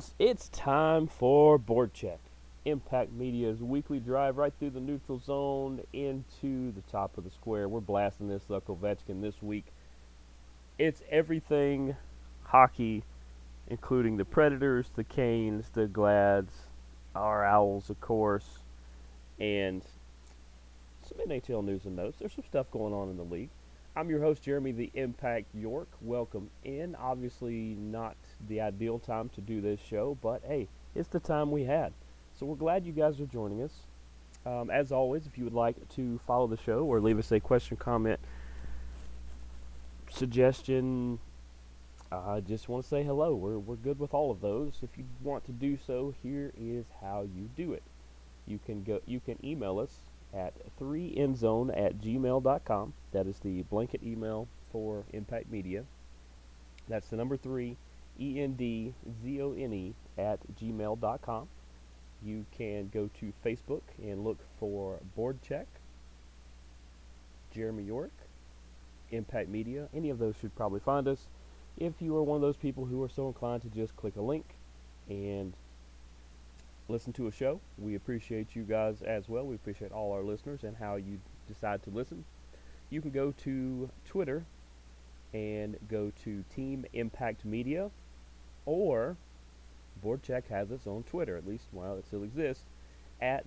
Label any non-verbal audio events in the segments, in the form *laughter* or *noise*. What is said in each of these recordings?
Fans, it's time for Board Check. Impact Media's weekly drive right through the neutral zone into the top of the square. We're blasting this like Ovechkin this week. It's everything hockey, including the Predators, the Canes, the Glads, our Owls, of course, and some NHL news and notes. There's some stuff going on in the league. I'm your host, Jeremy the Impact York. Welcome in. Obviously, not the ideal time to do this show, but hey, it's the time we had. So we're glad you guys are joining us. Um, as always, if you would like to follow the show or leave us a question, comment, suggestion, I just want to say hello. We're, we're good with all of those. If you want to do so, here is how you do it. You can go. You can email us at 3endzone at gmail.com. That is the blanket email for Impact Media. That's the number 3, E-N-D-Z-O-N-E at gmail.com. You can go to Facebook and look for Board Check, Jeremy York, Impact Media. Any of those should probably find us. If you are one of those people who are so inclined to just click a link and listen to a show. We appreciate you guys as well. We appreciate all our listeners and how you decide to listen. You can go to Twitter and go to Team Impact Media or BoardCheck has its own Twitter, at least while it still exists, at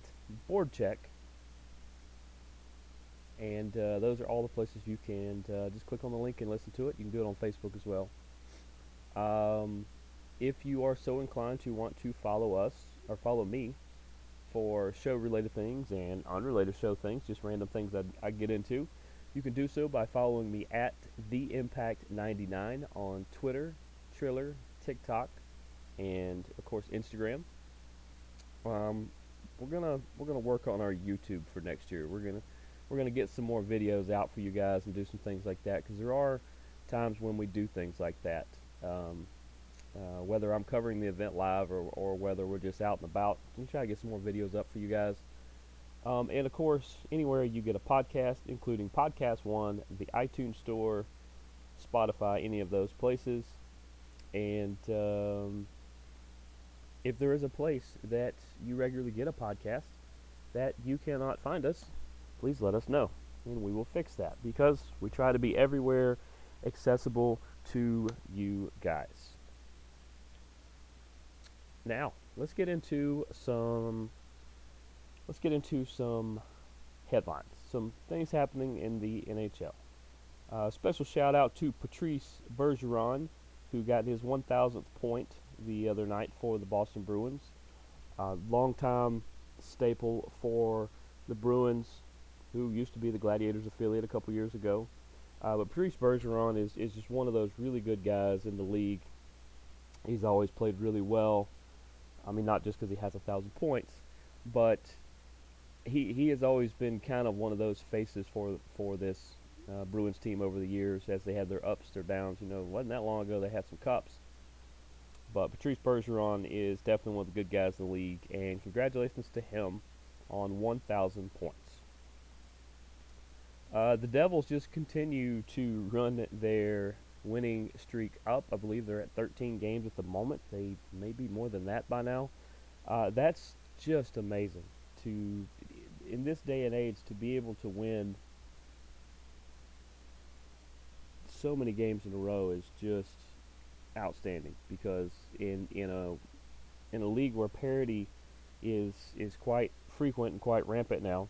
BoardCheck. And uh, those are all the places you can uh, just click on the link and listen to it. You can do it on Facebook as well. Um, if you are so inclined to want to follow us or follow me for show related things and unrelated show things, just random things that I get into, you can do so by following me at the Impact 99 on Twitter, Triller, TikTok, and of course Instagram. Um, we're gonna we're gonna work on our YouTube for next year. We're gonna we're gonna get some more videos out for you guys and do some things like that because there are times when we do things like that. Um, uh, whether I'm covering the event live or, or whether we're just out and about. We try to get some more videos up for you guys. Um, and of course, anywhere you get a podcast, including Podcast One, the iTunes Store, Spotify, any of those places. And um, if there is a place that you regularly get a podcast that you cannot find us, please let us know, and we will fix that because we try to be everywhere accessible to you guys. Now, let's get into some let's get into some headlines, some things happening in the NHL. Uh, special shout out to Patrice Bergeron, who got his 1,000th point the other night for the Boston Bruins. Uh, longtime staple for the Bruins, who used to be the Gladiators affiliate a couple years ago. Uh, but Patrice Bergeron is, is just one of those really good guys in the league. He's always played really well. I mean, not just because he has a thousand points, but he he has always been kind of one of those faces for for this uh, Bruins team over the years as they had their ups, their downs. You know, it wasn't that long ago they had some cups, but Patrice Bergeron is definitely one of the good guys in the league, and congratulations to him on 1,000 points. Uh, the Devils just continue to run their winning streak up. I believe they're at 13 games at the moment. They may be more than that by now. Uh, that's just amazing to, in this day and age, to be able to win so many games in a row is just outstanding because in in a in a league where parity is is quite frequent and quite rampant now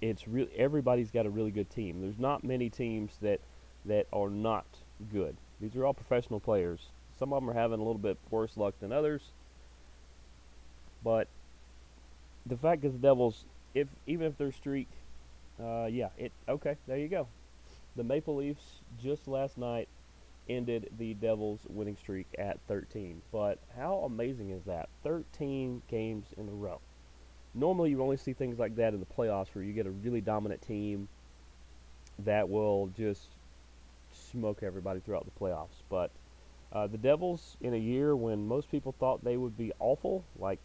it's really everybody's got a really good team. There's not many teams that that are not good. These are all professional players. Some of them are having a little bit worse luck than others but the fact is the devils if even if their streak uh, yeah it okay there you go the maple leafs just last night ended the Devils' winning streak at 13. But how amazing is that? 13 games in a row. Normally, you only see things like that in the playoffs where you get a really dominant team that will just smoke everybody throughout the playoffs. But uh, the Devils, in a year when most people thought they would be awful, like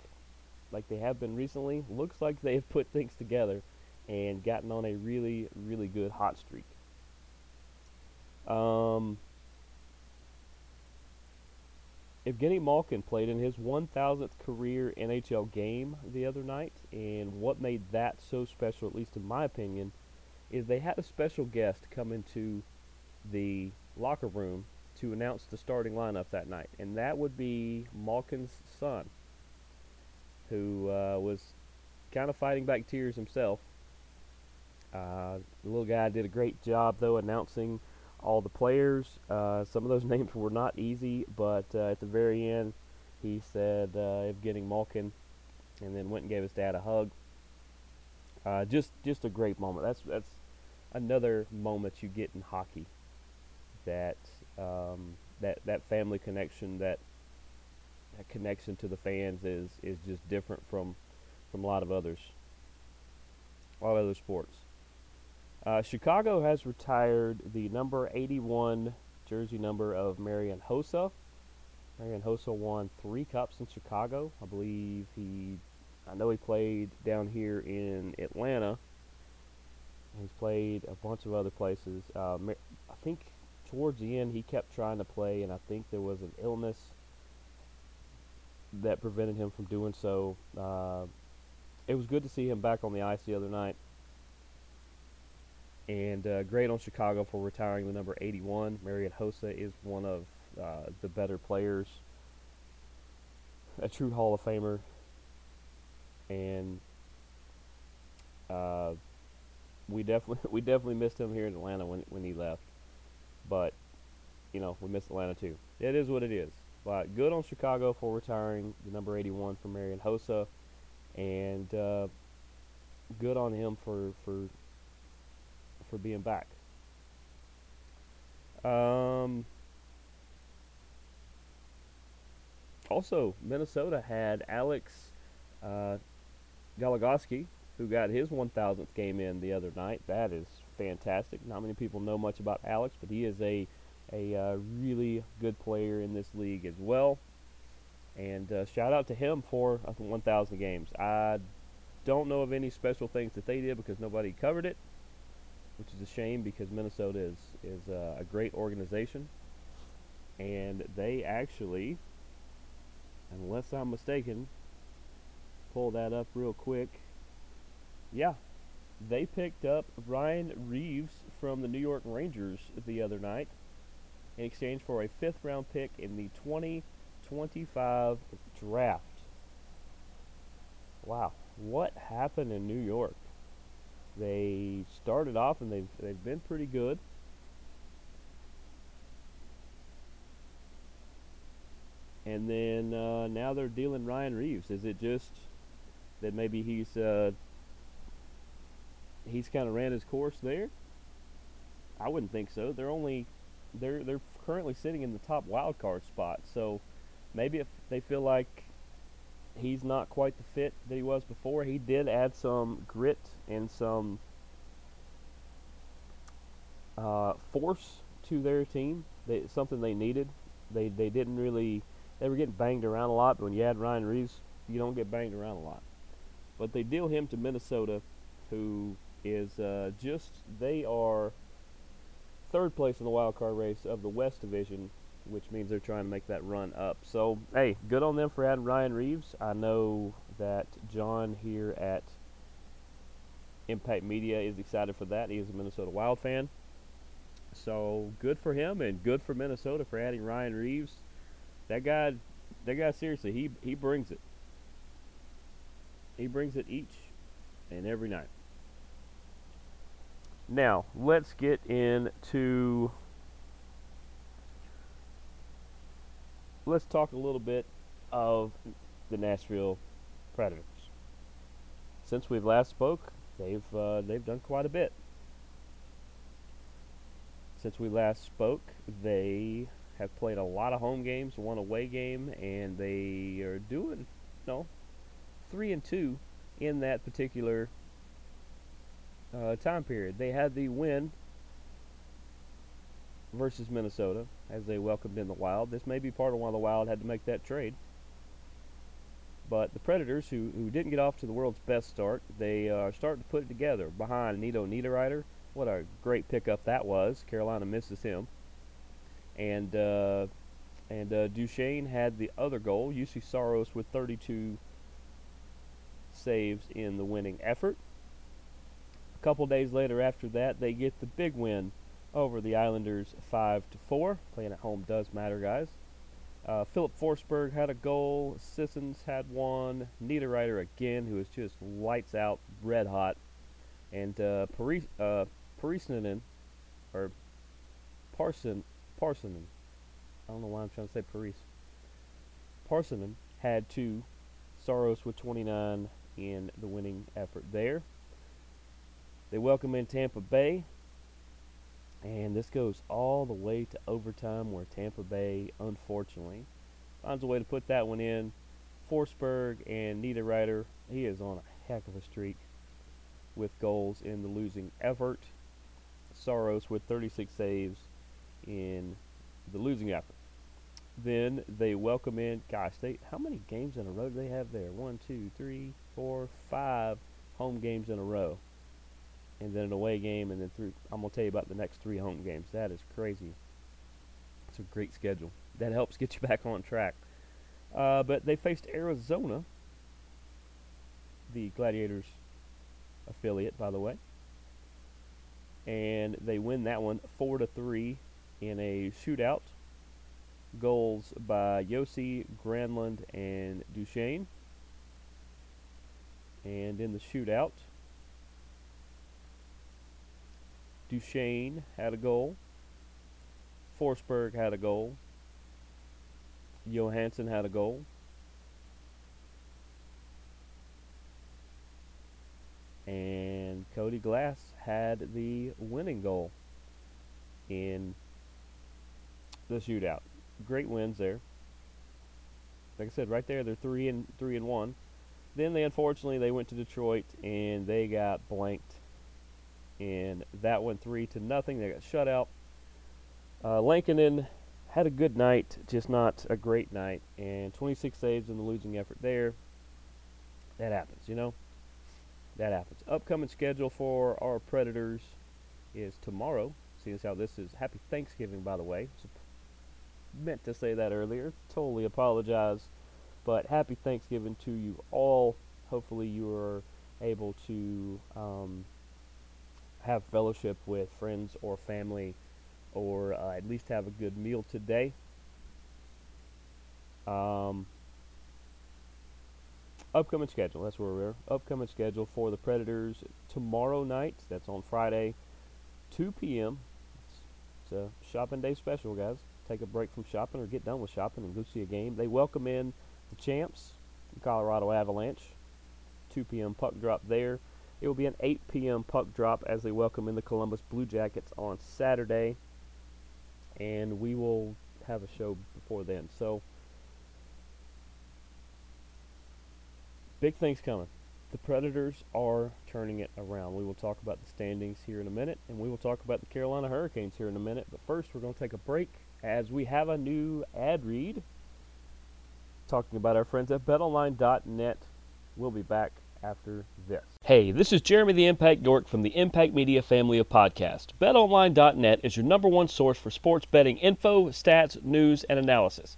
like they have been recently, looks like they have put things together and gotten on a really, really good hot streak. Um, Evgeny Malkin played in his 1,000th career NHL game the other night, and what made that so special, at least in my opinion, is they had a special guest come into the locker room to announce the starting lineup that night, and that would be Malkin's son, who uh, was kind of fighting back tears himself. Uh, the little guy did a great job, though, announcing all the players. Uh, some of those *laughs* names were not easy, but uh, at the very end, he said uh, Evgeny Malkin, and then went and gave his dad a hug. Uh, just, just a great moment. That's that's another moment you get in hockey. That um, that that family connection, that that connection to the fans is is just different from from a lot of others, a lot of other sports. Uh, Chicago has retired the number 81 jersey number of Marian Hossa. Marian Hossa won three cups in Chicago. I believe he, I know he played down here in Atlanta. He's played a bunch of other places. Uh, I think towards the end he kept trying to play, and I think there was an illness that prevented him from doing so. Uh, it was good to see him back on the ice the other night. And uh, great on Chicago for retiring the number 81. Marian Hossa is one of uh, the better players, a true Hall of Famer. And uh, we definitely *laughs* we definitely missed him here in Atlanta when when he left. But you know we missed Atlanta too. It is what it is. But good on Chicago for retiring the number 81 for Marian Hossa, and uh, good on him for for for being back. Um, also, Minnesota had Alex uh, who got his 1,000th game in the other night. That is fantastic. Not many people know much about Alex, but he is a a uh, really good player in this league as well. And uh, shout out to him for 1,000 games. I don't know of any special things that they did because nobody covered it which is a shame because Minnesota is is uh, a great organization, and they actually, unless I'm mistaken, pull that up real quick. Yeah, they picked up Ryan Reaves from the New York Rangers the other night in exchange for a fifth round pick in the 2025 draft. Wow, what happened in New York? They started off and they've they've been pretty good. And then uh, now they're dealing Ryan Reaves. Is it just that maybe he's uh, he's kind of ran his course there? I wouldn't think so. They're only they're they're currently sitting in the top wild card spot. So maybe if they feel like he's not quite the fit that he was before. He did add some grit and some uh, force to their team. They, something they needed. They they didn't really. They were getting banged around a lot. But when you add Ryan Reaves, you don't get banged around a lot. But they deal him to Minnesota, who is uh, just they are third place in the wild card race of the West Division which means they're trying to make that run up. So, hey, good on them for adding Ryan Reaves. I know that John here at Impact Media is excited for that. He is a Minnesota Wild fan. So, good for him and good for Minnesota for adding Ryan Reaves. That guy, that guy seriously, he he brings it. He brings it each and every night. Now, let's get into let's talk a little bit of the Nashville Predators. Since we've last spoke, they've uh, they've done quite a bit. since we last spoke, they have played a lot of home games, one away game, and they are doing no three and two in that particular uh, time period. They had the win versus Minnesota as they welcomed in the Wild. This may be part of why the Wild had to make that trade. But the Predators, who, who didn't get off to the world's best start, they are starting to put it together behind Nino Niederreiter. What a great pickup that was. Carolina misses him. And uh, and uh, Duchene had the other goal. Juuse Saros with 32 saves in the winning effort. A couple days later after that, they get the big win over the Islanders 5 to 4. Playing at home does matter, guys. Uh, Filip Forsberg had a goal. Sissons had one. Niederreiter again, who was just lights out, red hot. And uh, Paris, uh, Parisinen, or Parson, Parsonen. I don't know why I'm trying to say Paris. Parsonen had two. Saros with 29 in the winning effort there. They welcome in Tampa Bay. And this goes all the way to overtime where Tampa Bay, unfortunately, finds a way to put that one in. Forsberg and Niederreiter, he is on a heck of a streak with goals in the losing effort. Saros with 36 saves in the losing effort. Then they welcome in, gosh, they how many games in a row do they have there? One, two, three, four, five home games in a row and then an away game, and then through. I'm gonna tell you about the next three home games. That is crazy. It's a great schedule. That helps get you *laughs* back on track. Uh, but they faced Arizona, the Gladiators affiliate, by the way, and they win that one four to three in a shootout. Goals by Josi, Granlund, and Duchene. And in the shootout, Duchene had a goal. Forsberg had a goal. Johansson had a goal. And Cody Glass had the winning goal in the shootout. Great wins there. Like I said, right there they're three and three and one. Then they unfortunately they went to Detroit and they got blanked and that went three to nothing. They got shut out. Uh, Lankinen had a good night, just not a great night, and 26 saves in the losing effort there. That happens, you know. That happens. Upcoming schedule for our Predators is tomorrow. See as how this is. Happy Thanksgiving, by the way. meant to say that earlier. Totally apologize, but happy Thanksgiving to you all. Hopefully, you are able to. Um, have fellowship with friends or family or uh, at least have a good meal today. Um, upcoming schedule, that's where we're. Upcoming schedule for the Predators tomorrow night, that's on Friday, 2 p.m. It's, a shopping day special, guys. Take a break from shopping or get done with shopping and go see a game. They welcome in the champs, the Colorado Avalanche. 2 p.m. puck drop there. It will be an 8 p.m. puck drop as they welcome in the Columbus Blue Jackets on Saturday. And we will have a show before then. So, big things coming. The Predators are turning it around. We will talk about the standings here in a minute, and we will talk about the Carolina Hurricanes here in a minute. But first, we're going to take a break as we have a new ad read talking about our friends at betonline.net. We'll be back after this. Hey, this is Jeremy the Impact York from the Impact Media family of podcasts. BetOnline.net is your number one source for sports betting info, stats, news, and analysis.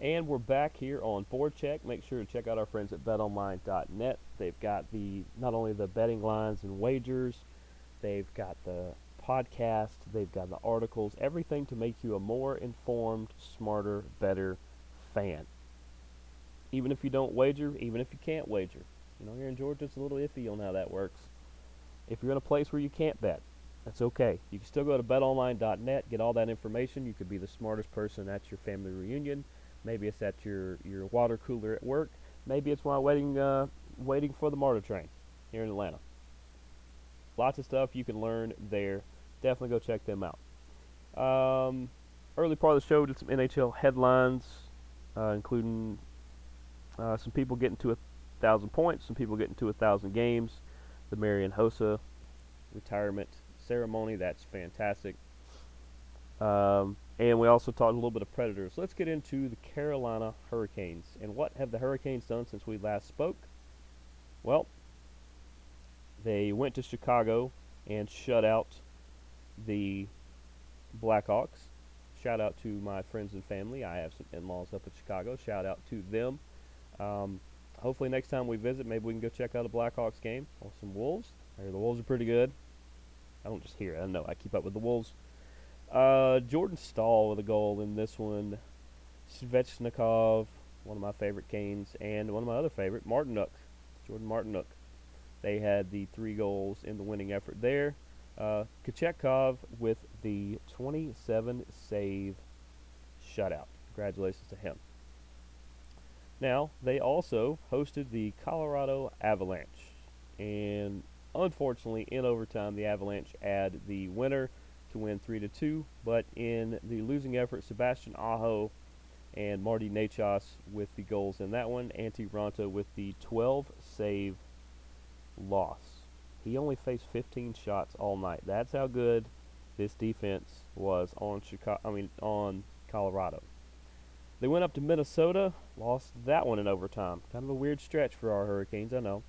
And we're back here on Board Check. Make sure to check out our friends at betonline.net. They've got the not only the betting lines and wagers, they've got the podcast, they've got the articles, everything to make you a more informed, smarter, better fan. even if you don't wager, even if you can't wager. You know, here in Georgia, it's a little iffy on how that works. If you're in a place where you can't bet, that's okay. You can still go to betonline.net, get all that information. You could be the smartest person at your family reunion. Maybe it's at your, your water cooler at work. Maybe it's while waiting uh, waiting for the MARTA train here in Atlanta. Lots of stuff you can learn there. Definitely go check them out. Um, early part of the show did some NHL headlines, uh, including uh, some people getting to a thousand points, some people getting to a thousand games. The Marian Hossa retirement ceremony, that's fantastic. Um, and we also talked a little bit of Predators. Let's get into the Carolina Hurricanes. And what have the Hurricanes done since we last spoke? Well, they went to Chicago and shut out the Blackhawks. Shout out to my friends and family. I have some in-laws up in Chicago. Shout out to them. Um, hopefully next time we visit, maybe we can go check out a Blackhawks game or some Wolves. I hear the Wolves are pretty good. I don't just hear it. I know. I keep up with the Wolves. Uh, Jordan Staal with a goal in this one. Svechnikov, one of my favorite Canes, and one of my other favorite, Martinook, Jordan Martinook. They had the three goals in the winning effort there. Uh, Kochetkov with the 27 save shutout. Congratulations to him. Now, they also hosted the Colorado Avalanche. And unfortunately, in overtime, the Avalanche add the winner to win 3 to 2. But in the losing effort, Sebastian Aho and Marty Necas with the goals in that one. Antti Raanta with the 12 save loss. He only faced 15 shots all night. That's how good this defense was on Chicago. I mean, on Colorado. They went up to Minnesota, lost that one in overtime. Kind of a weird stretch for our Hurricanes, I know.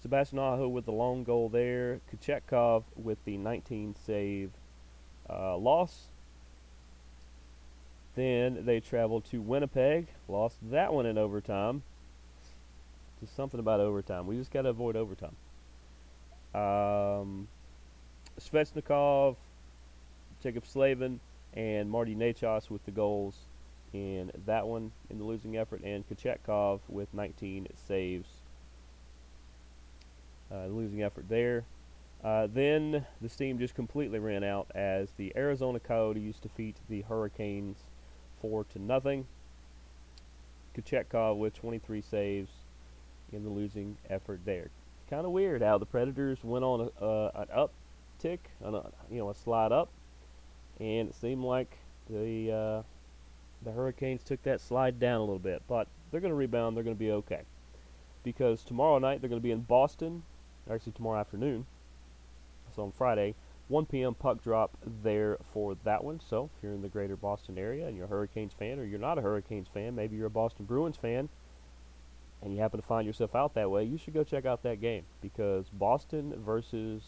Sebastian Aho with the long goal there. Kochetkov with the 19 save uh, loss. Then they traveled to Winnipeg, lost that one in overtime. Just something about overtime. We just got to avoid overtime. Um, Svechnikov, Jaccob Slavin, and Marty Necas with the goals in that one in the losing effort, and Kochetkov with 19 saves. Uh, losing effort there. Uh, then the steam just completely ran out as the Arizona Coyotes defeat the Hurricanes four to nothing. Kochetkov with 23 saves in the losing effort there. Kind of weird how the Predators went on a, uh, an uptick, on a, you know, a slide up, and it seemed like the uh, the Hurricanes took that slide down a little bit. But they're going to rebound. They're going to be okay because tomorrow night they're going to be in Boston. Actually, tomorrow afternoon. On Friday, 1 p.m. puck drop there for that one. So if you're in the greater Boston area and you're a Hurricanes fan, or you're not a Hurricanes fan, maybe you're a Boston Bruins fan, and you happen to find yourself out that way, you should go check out that game because Boston versus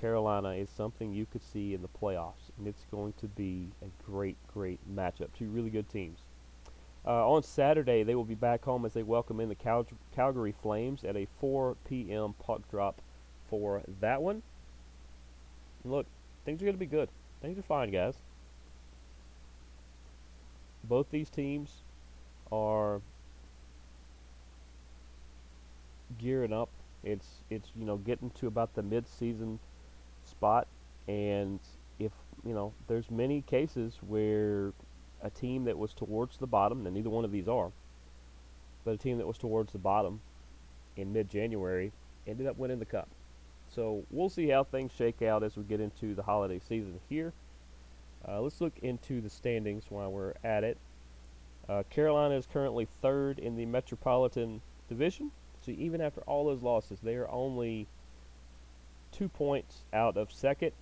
Carolina is something you could see in the playoffs, and it's going to be a great, great matchup. Two really good teams. Uh, on Saturday, they will be back home as they welcome in the Cal- Calgary Flames at a 4 p.m. puck drop for that one. And look, things are going to be good. Things are fine, guys. Both these teams are gearing up. It's it's you know getting to about the mid-season spot, and if you know there's many cases where a team that was towards the bottom, and neither one of these are, but a team that was towards the bottom in mid-January ended up winning the cup. So we'll see how things shake out as we get into the holiday season here. Uh, let's look into the standings while we're at it. Uh, Carolina is currently third in the Metropolitan Division. So even after all those losses, they are only two points out of second.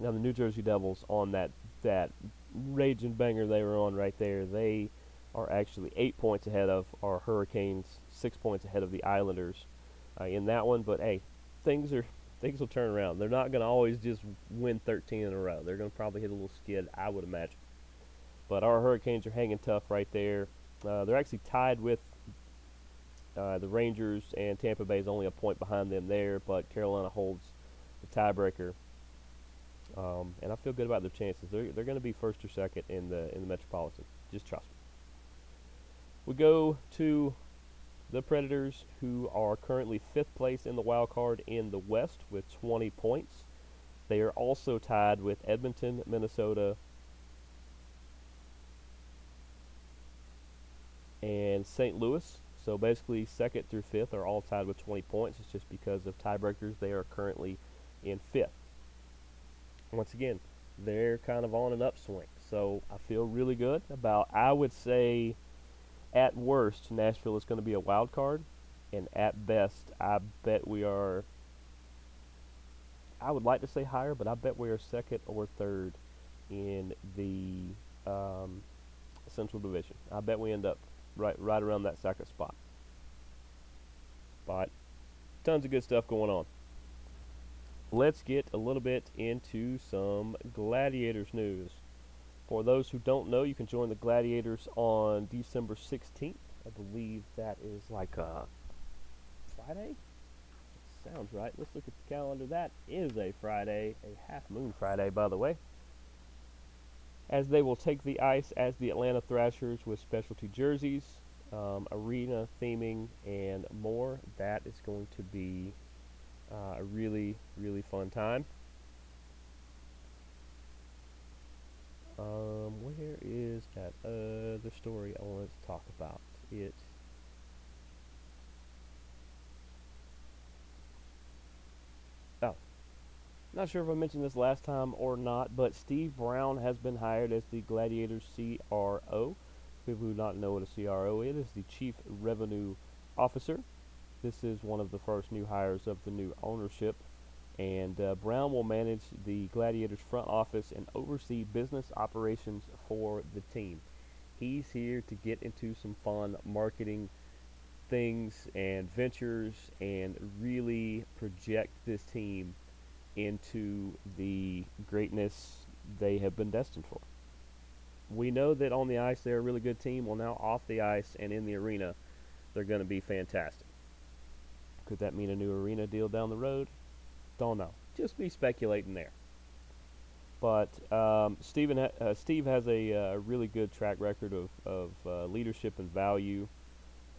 Now the New Jersey Devils on that that raging banger they were on right there, they are actually eight points ahead of our Hurricanes, six points ahead of the Islanders uh, in that one. But hey, things are things will turn around. They're not going to always just win 13 in a row. They're going to probably hit a little skid, I would imagine. But our Hurricanes are hanging tough right there. Uh, they're actually tied with uh, the Rangers, and Tampa Bay is only a point behind them there. But Carolina holds the tiebreaker, um, and I feel good about their chances. They're they're going to be first or second in the in the Metropolitan. Just trust me. We go to the Predators, who are currently fifth place in the wild card in the West with 20 points. They are also tied with Edmonton, Minnesota, and St. Louis. So basically, second through fifth are all tied with 20 points. It's just because of tiebreakers they are currently in fifth. Once again, they're kind of on an upswing. So I feel really good about. I would say, at worst, Nashville is going to be a wild card, and at best, I bet we are. I would like to say higher, but I bet we are second or third in the um, Central Division. I bet we end up right right around that second spot. But tons of good stuff going on. Let's get a little bit into some Gladiators news. For those who don't know, you can join the Gladiators on December 16th. I believe that is like a Friday. Sounds right. Let's look at the calendar. That is a Friday, a half moon Friday, by the way as they will take the ice as the Atlanta Thrashers with specialty jerseys, um, arena theming, and more. That is going to be uh, a really, really fun time. Um, where is that other story I wanted to talk about? It oh, Not sure if I mentioned this last time or not, but Steve Brown has been hired as the Gladiators CRO. People who do not know what a CRO is, is the Chief Revenue Officer. This is one of the first new hires of the new ownership. And uh, Brown will manage the Gladiators front office and oversee business operations for the team. He's here to get into some fun marketing things and ventures and really project this team into the greatness they have been destined for. We know that on the ice they're a really good team. Well, now off the ice and in the arena, they're going to be fantastic. Could that mean a new arena deal down the road? Don't know. Just be speculating there. But um, Steven uh, Steve has a uh, really good track record of, of uh, leadership and value.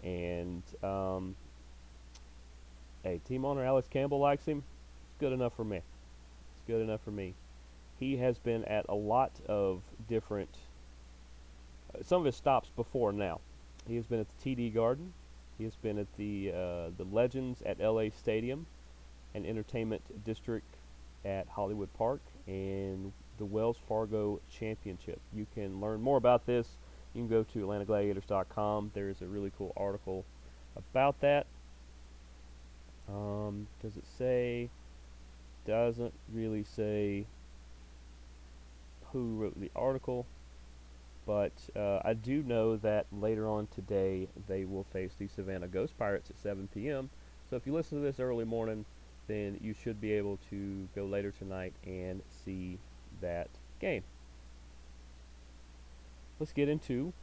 And um, hey, team owner Alex Campbell likes him It's good enough for me. It's good enough for me. He has been at a lot of different, uh, some of his stops before now. He has been at the TD Garden. He has been at the uh, the Legends at LA Stadium, and Entertainment District at Hollywood Park, and the Wells Fargo Championship. You can learn more about this. You can go to AtlantaGladiators.com. There is a really cool article about that. Um, does it say? doesn't really say who wrote the article, but uh, I do know that later on today they will face the Savannah Ghost Pirates at 7 p.m. So if you listen to this early morning, then you should be able to go later tonight and see that game. Let's get into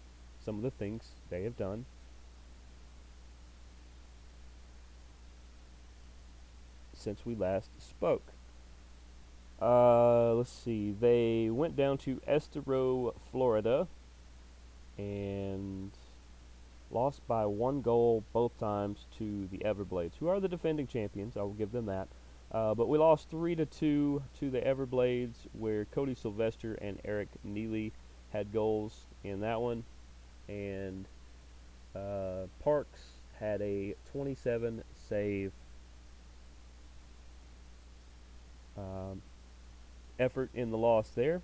some of the things they have done since we last spoke. Uh, let's see. They went down to Estero, Florida, and lost by one goal both times to the Everblades, who are the defending champions. I will give them that. Uh, but we lost three to two to the Everblades, where Cody Sylvester and Eric Neiley had goals in that one, and uh, Parks had a 27 save um, effort in the loss there.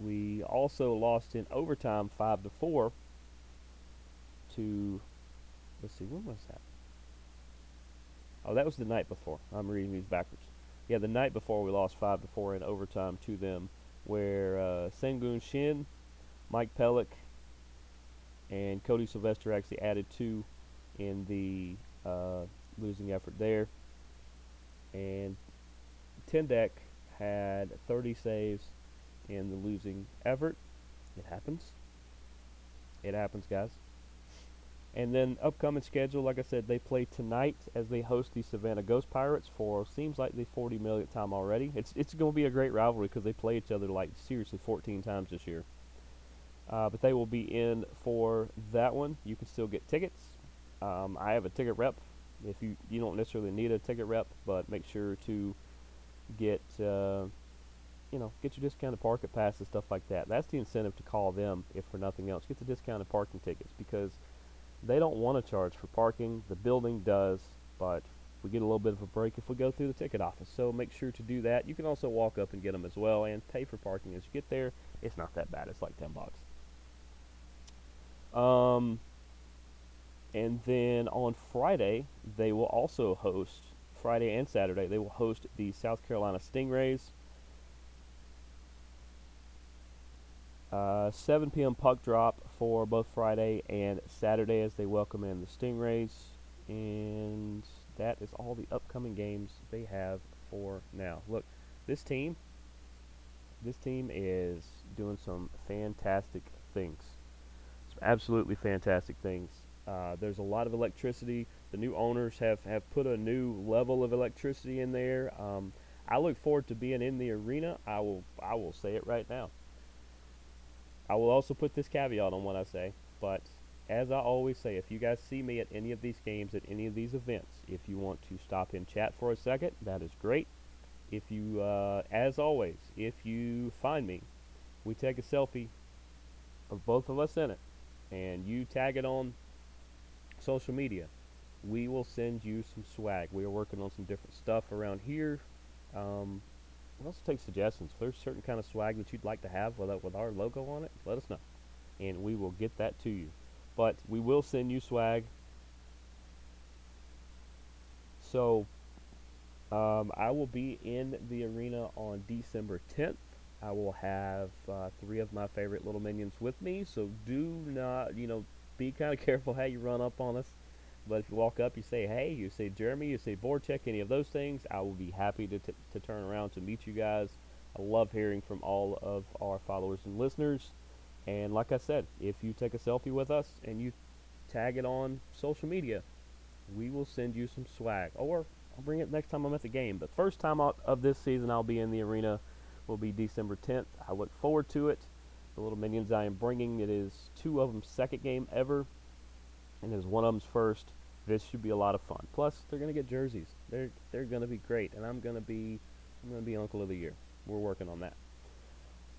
We also lost in overtime five to four to let's see, when was that? Oh, that was the night before. I'm reading these backwards. Yeah, the night before we lost five to four in overtime to them, where uh, Sanghoon Shin, Mike Pellick, and Cody Sylvester actually added two in the uh, losing effort there. And Tendek had 30 saves in the losing effort. It happens. It happens, guys. And then upcoming schedule, like I said, they play tonight as they host the Savannah Ghost Pirates for seems like the 40 millionth time already. It's it's going to be a great rivalry because they play each other like seriously 14 times this year. Uh, but they will be in for that one. You can still get tickets. Um, I have a ticket rep. If you you don't necessarily need a ticket rep, but make sure to get uh, you know get your discounted parking pass and stuff like that. That's the incentive to call them, if for nothing else. Get the discounted parking tickets because they don't want to charge for parking. The building does, but we get a little bit of a break if we go through the ticket office. So make sure to do that. You can also walk up and get them as well and pay for parking as you get there. It's not that bad. It's like 10 bucks. Um, and then on Friday, they will also host, Friday and Saturday, they will host the South Carolina Stingrays. Uh, 7 p.m. puck drop for both Friday and Saturday as they welcome in the Stingrays. And that is all the upcoming games they have for now. Look, this team, this team is doing some fantastic things. Some absolutely fantastic things. Uh, there's a lot of electricity. The new owners have, have put a new level of electricity in there. Um, I look forward to being in the arena. I will I will say it right now. I will also put this caveat on what I say, but as I always say, if you guys see me at any of these games, at any of these events, if you want to stop and chat for a second, that is great. If you, uh, as always, if you find me, we take a selfie of both of us in it, and you tag it on social media, we will send you some swag. We are working on some different stuff around here. Um, we also take suggestions. If there's certain kind of swag that you'd like to have with, with our logo on it, let us know, and we will get that to you. But we will send you swag. So um, I will be in the arena on December 10th. I will have uh, three of my favorite little minions with me. So do not, you know, be kind of *laughs* careful how you run up on us. But if you walk up, you say, hey, you say Jeremy, you say BoardCheck, any of those things, I will be happy to, t- to turn around to meet you guys. I love hearing from all of our followers and listeners. And like I said, if you take a selfie with us and you tag it on social media, we will send you some swag. Or I'll bring it next time I'm at the game. But first time out of this season I'll be in the arena will be December 10th. I look forward to it. The little minions I am bringing, it is two of them second game ever, and is one of them's first. This should be a lot of fun. Plus, they're gonna get jerseys. They're they're gonna be great, and I'm gonna be I'm gonna be Uncle of the Year. We're working on that.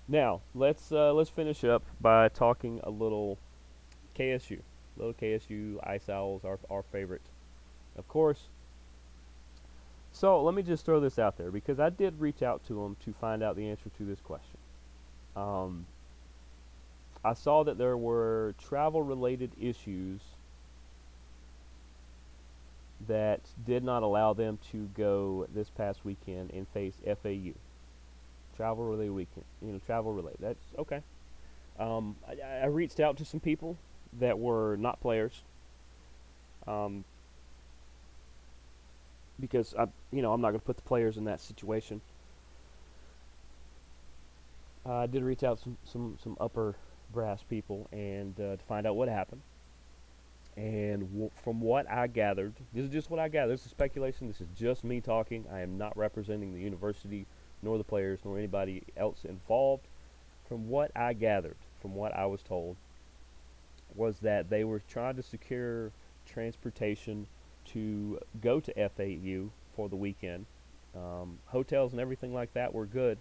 Now let's uh, let's finish up by talking a little KSU, little KSU Ice Owls, our our favorite, of course. So let me just throw this out there because I did reach out to them to find out the answer to this question. Um, I saw that there were travel-related issues that did not allow them to go this past weekend and face FAU. Travel related weekend, you know, travel related. That's okay. Um, I, I, reached out to some people that were not players, um, because I, you know, I'm not going to put the players in that situation. Uh, I did reach out some some some upper brass people and uh, to find out what happened. And w- from what I gathered, this is just what I gathered. This is speculation. This is just me talking. I am not representing the university, nor the players, nor anybody else involved. From what I gathered, from what I was told, was that they were trying to secure transportation to go to FAU for the weekend. Um, hotels and everything like that were good,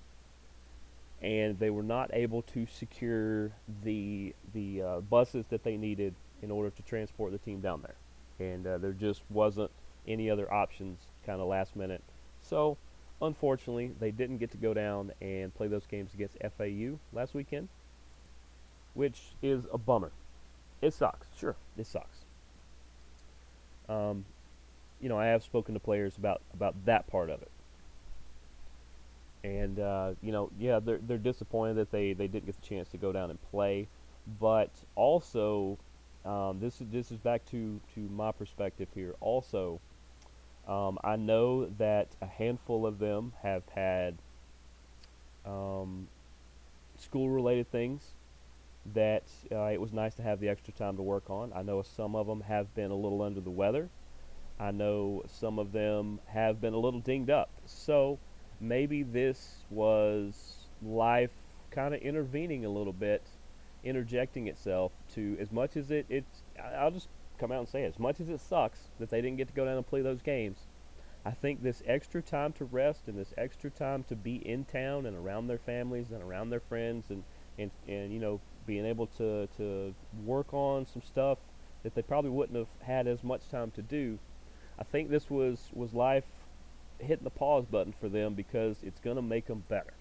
and they were not able to secure the the uh, buses that they needed in order to transport the team down there. And uh, there just wasn't any other options kind of last minute. So, unfortunately, they didn't get to go down and play those games against FAU last weekend, which is a bummer. It sucks. Sure, it sucks. Um, you know, I have spoken to players about, about that part of it. And, uh, you know, yeah, they're, they're disappointed that they, they didn't get the chance to go down and play. But also, um, this is this is back to to my perspective here. Also, um, I know that a handful of them have had um, school-related things that uh, it was nice to have the extra time to work on. I know some of them have been a little under the weather. I know some of them have been a little dinged up. So maybe this was life kind of intervening a little bit interjecting itself to as much as it it's I'll just come out and say it, as much as it sucks that they didn't get to go down and play those games. I think this extra time to rest and this extra time to be in town and around their families and around their friends and and, and you know being able to to work on some stuff that they probably wouldn't have had as much time to do. I think this was was life hitting the pause button for them because it's going to make them better.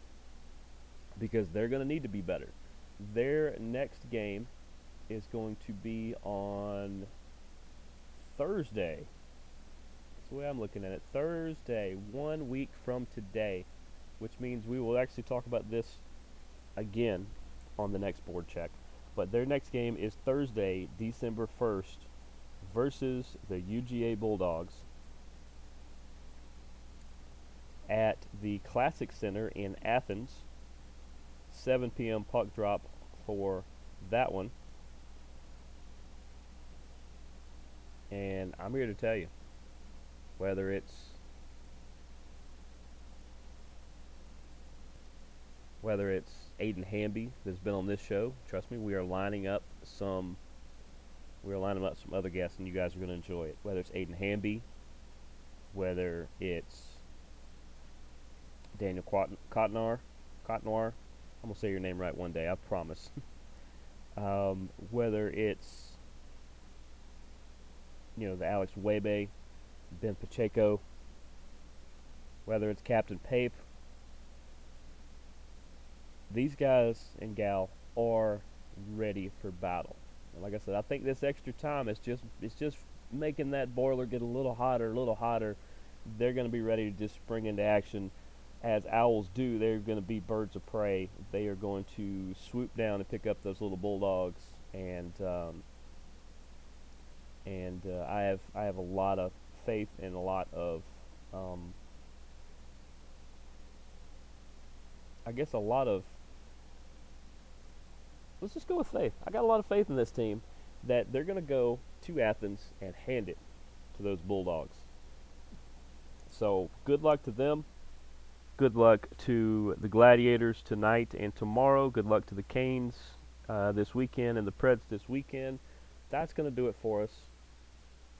Because they're going to need to be better. Their next game is going to be on Thursday. That's the way I'm looking at it. Thursday, one week from today, which means we will actually talk about this again on the next BoardCheck. But their next game is Thursday, December 1st, versus the UGA Bulldogs at the Classic Center in Athens. 7 p.m. puck drop for that one. And I'm here to tell you whether it's whether it's Aiden Hamby that's been on this show. Trust me, we are lining up some we are lining up some other guests and you guys are going to enjoy it. Whether it's Aiden Hamby, whether it's Daniel Cotnoir, Cotnoir, I'm going to say your name right one day, I promise. *laughs* um, whether it's you know, the Alex Webe, Ben Pacheco, whether it's Captain Pape, these guys and gal are ready for battle. And like I said, I think this extra time is just it's just making that boiler get a little hotter, a little hotter. They're going to be ready to just spring into action. As owls do, they're going to be birds of prey. They are going to swoop down and pick up those little bulldogs and um, and uh, I have I have a lot of faith and a lot of um, I guess a lot of let's just go with faith. I got a lot of faith in this team that they're going to go to Athens and hand it to those Bulldogs. So good luck to them. Good luck to the Gladiators tonight and tomorrow. Good luck to the Canes uh, this weekend and the Preds this weekend. That's going to do it for us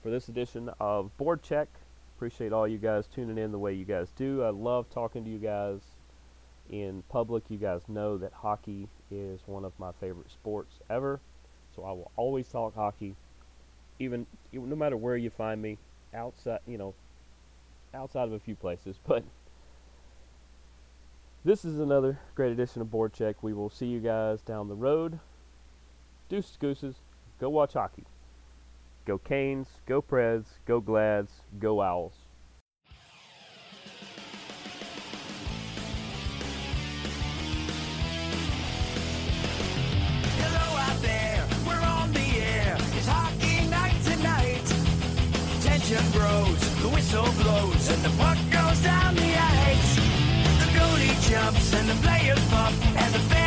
for this edition of BoardCheck. Appreciate all you guys tuning in the way you guys do. I love talking to you guys in public. You guys know that hockey is one of my favorite sports ever. So I will always talk hockey, even, no matter where you find me, outside, you know, outside of a few places. *laughs* But this is another great edition of BoardCheck. We will see you guys down the road. Deuces Gooses, go watch hockey. Go Canes, go Preds, go Glads, go Owls. grows, the whistle blows, and the puck goes down the ice. The goalie jumps and the and the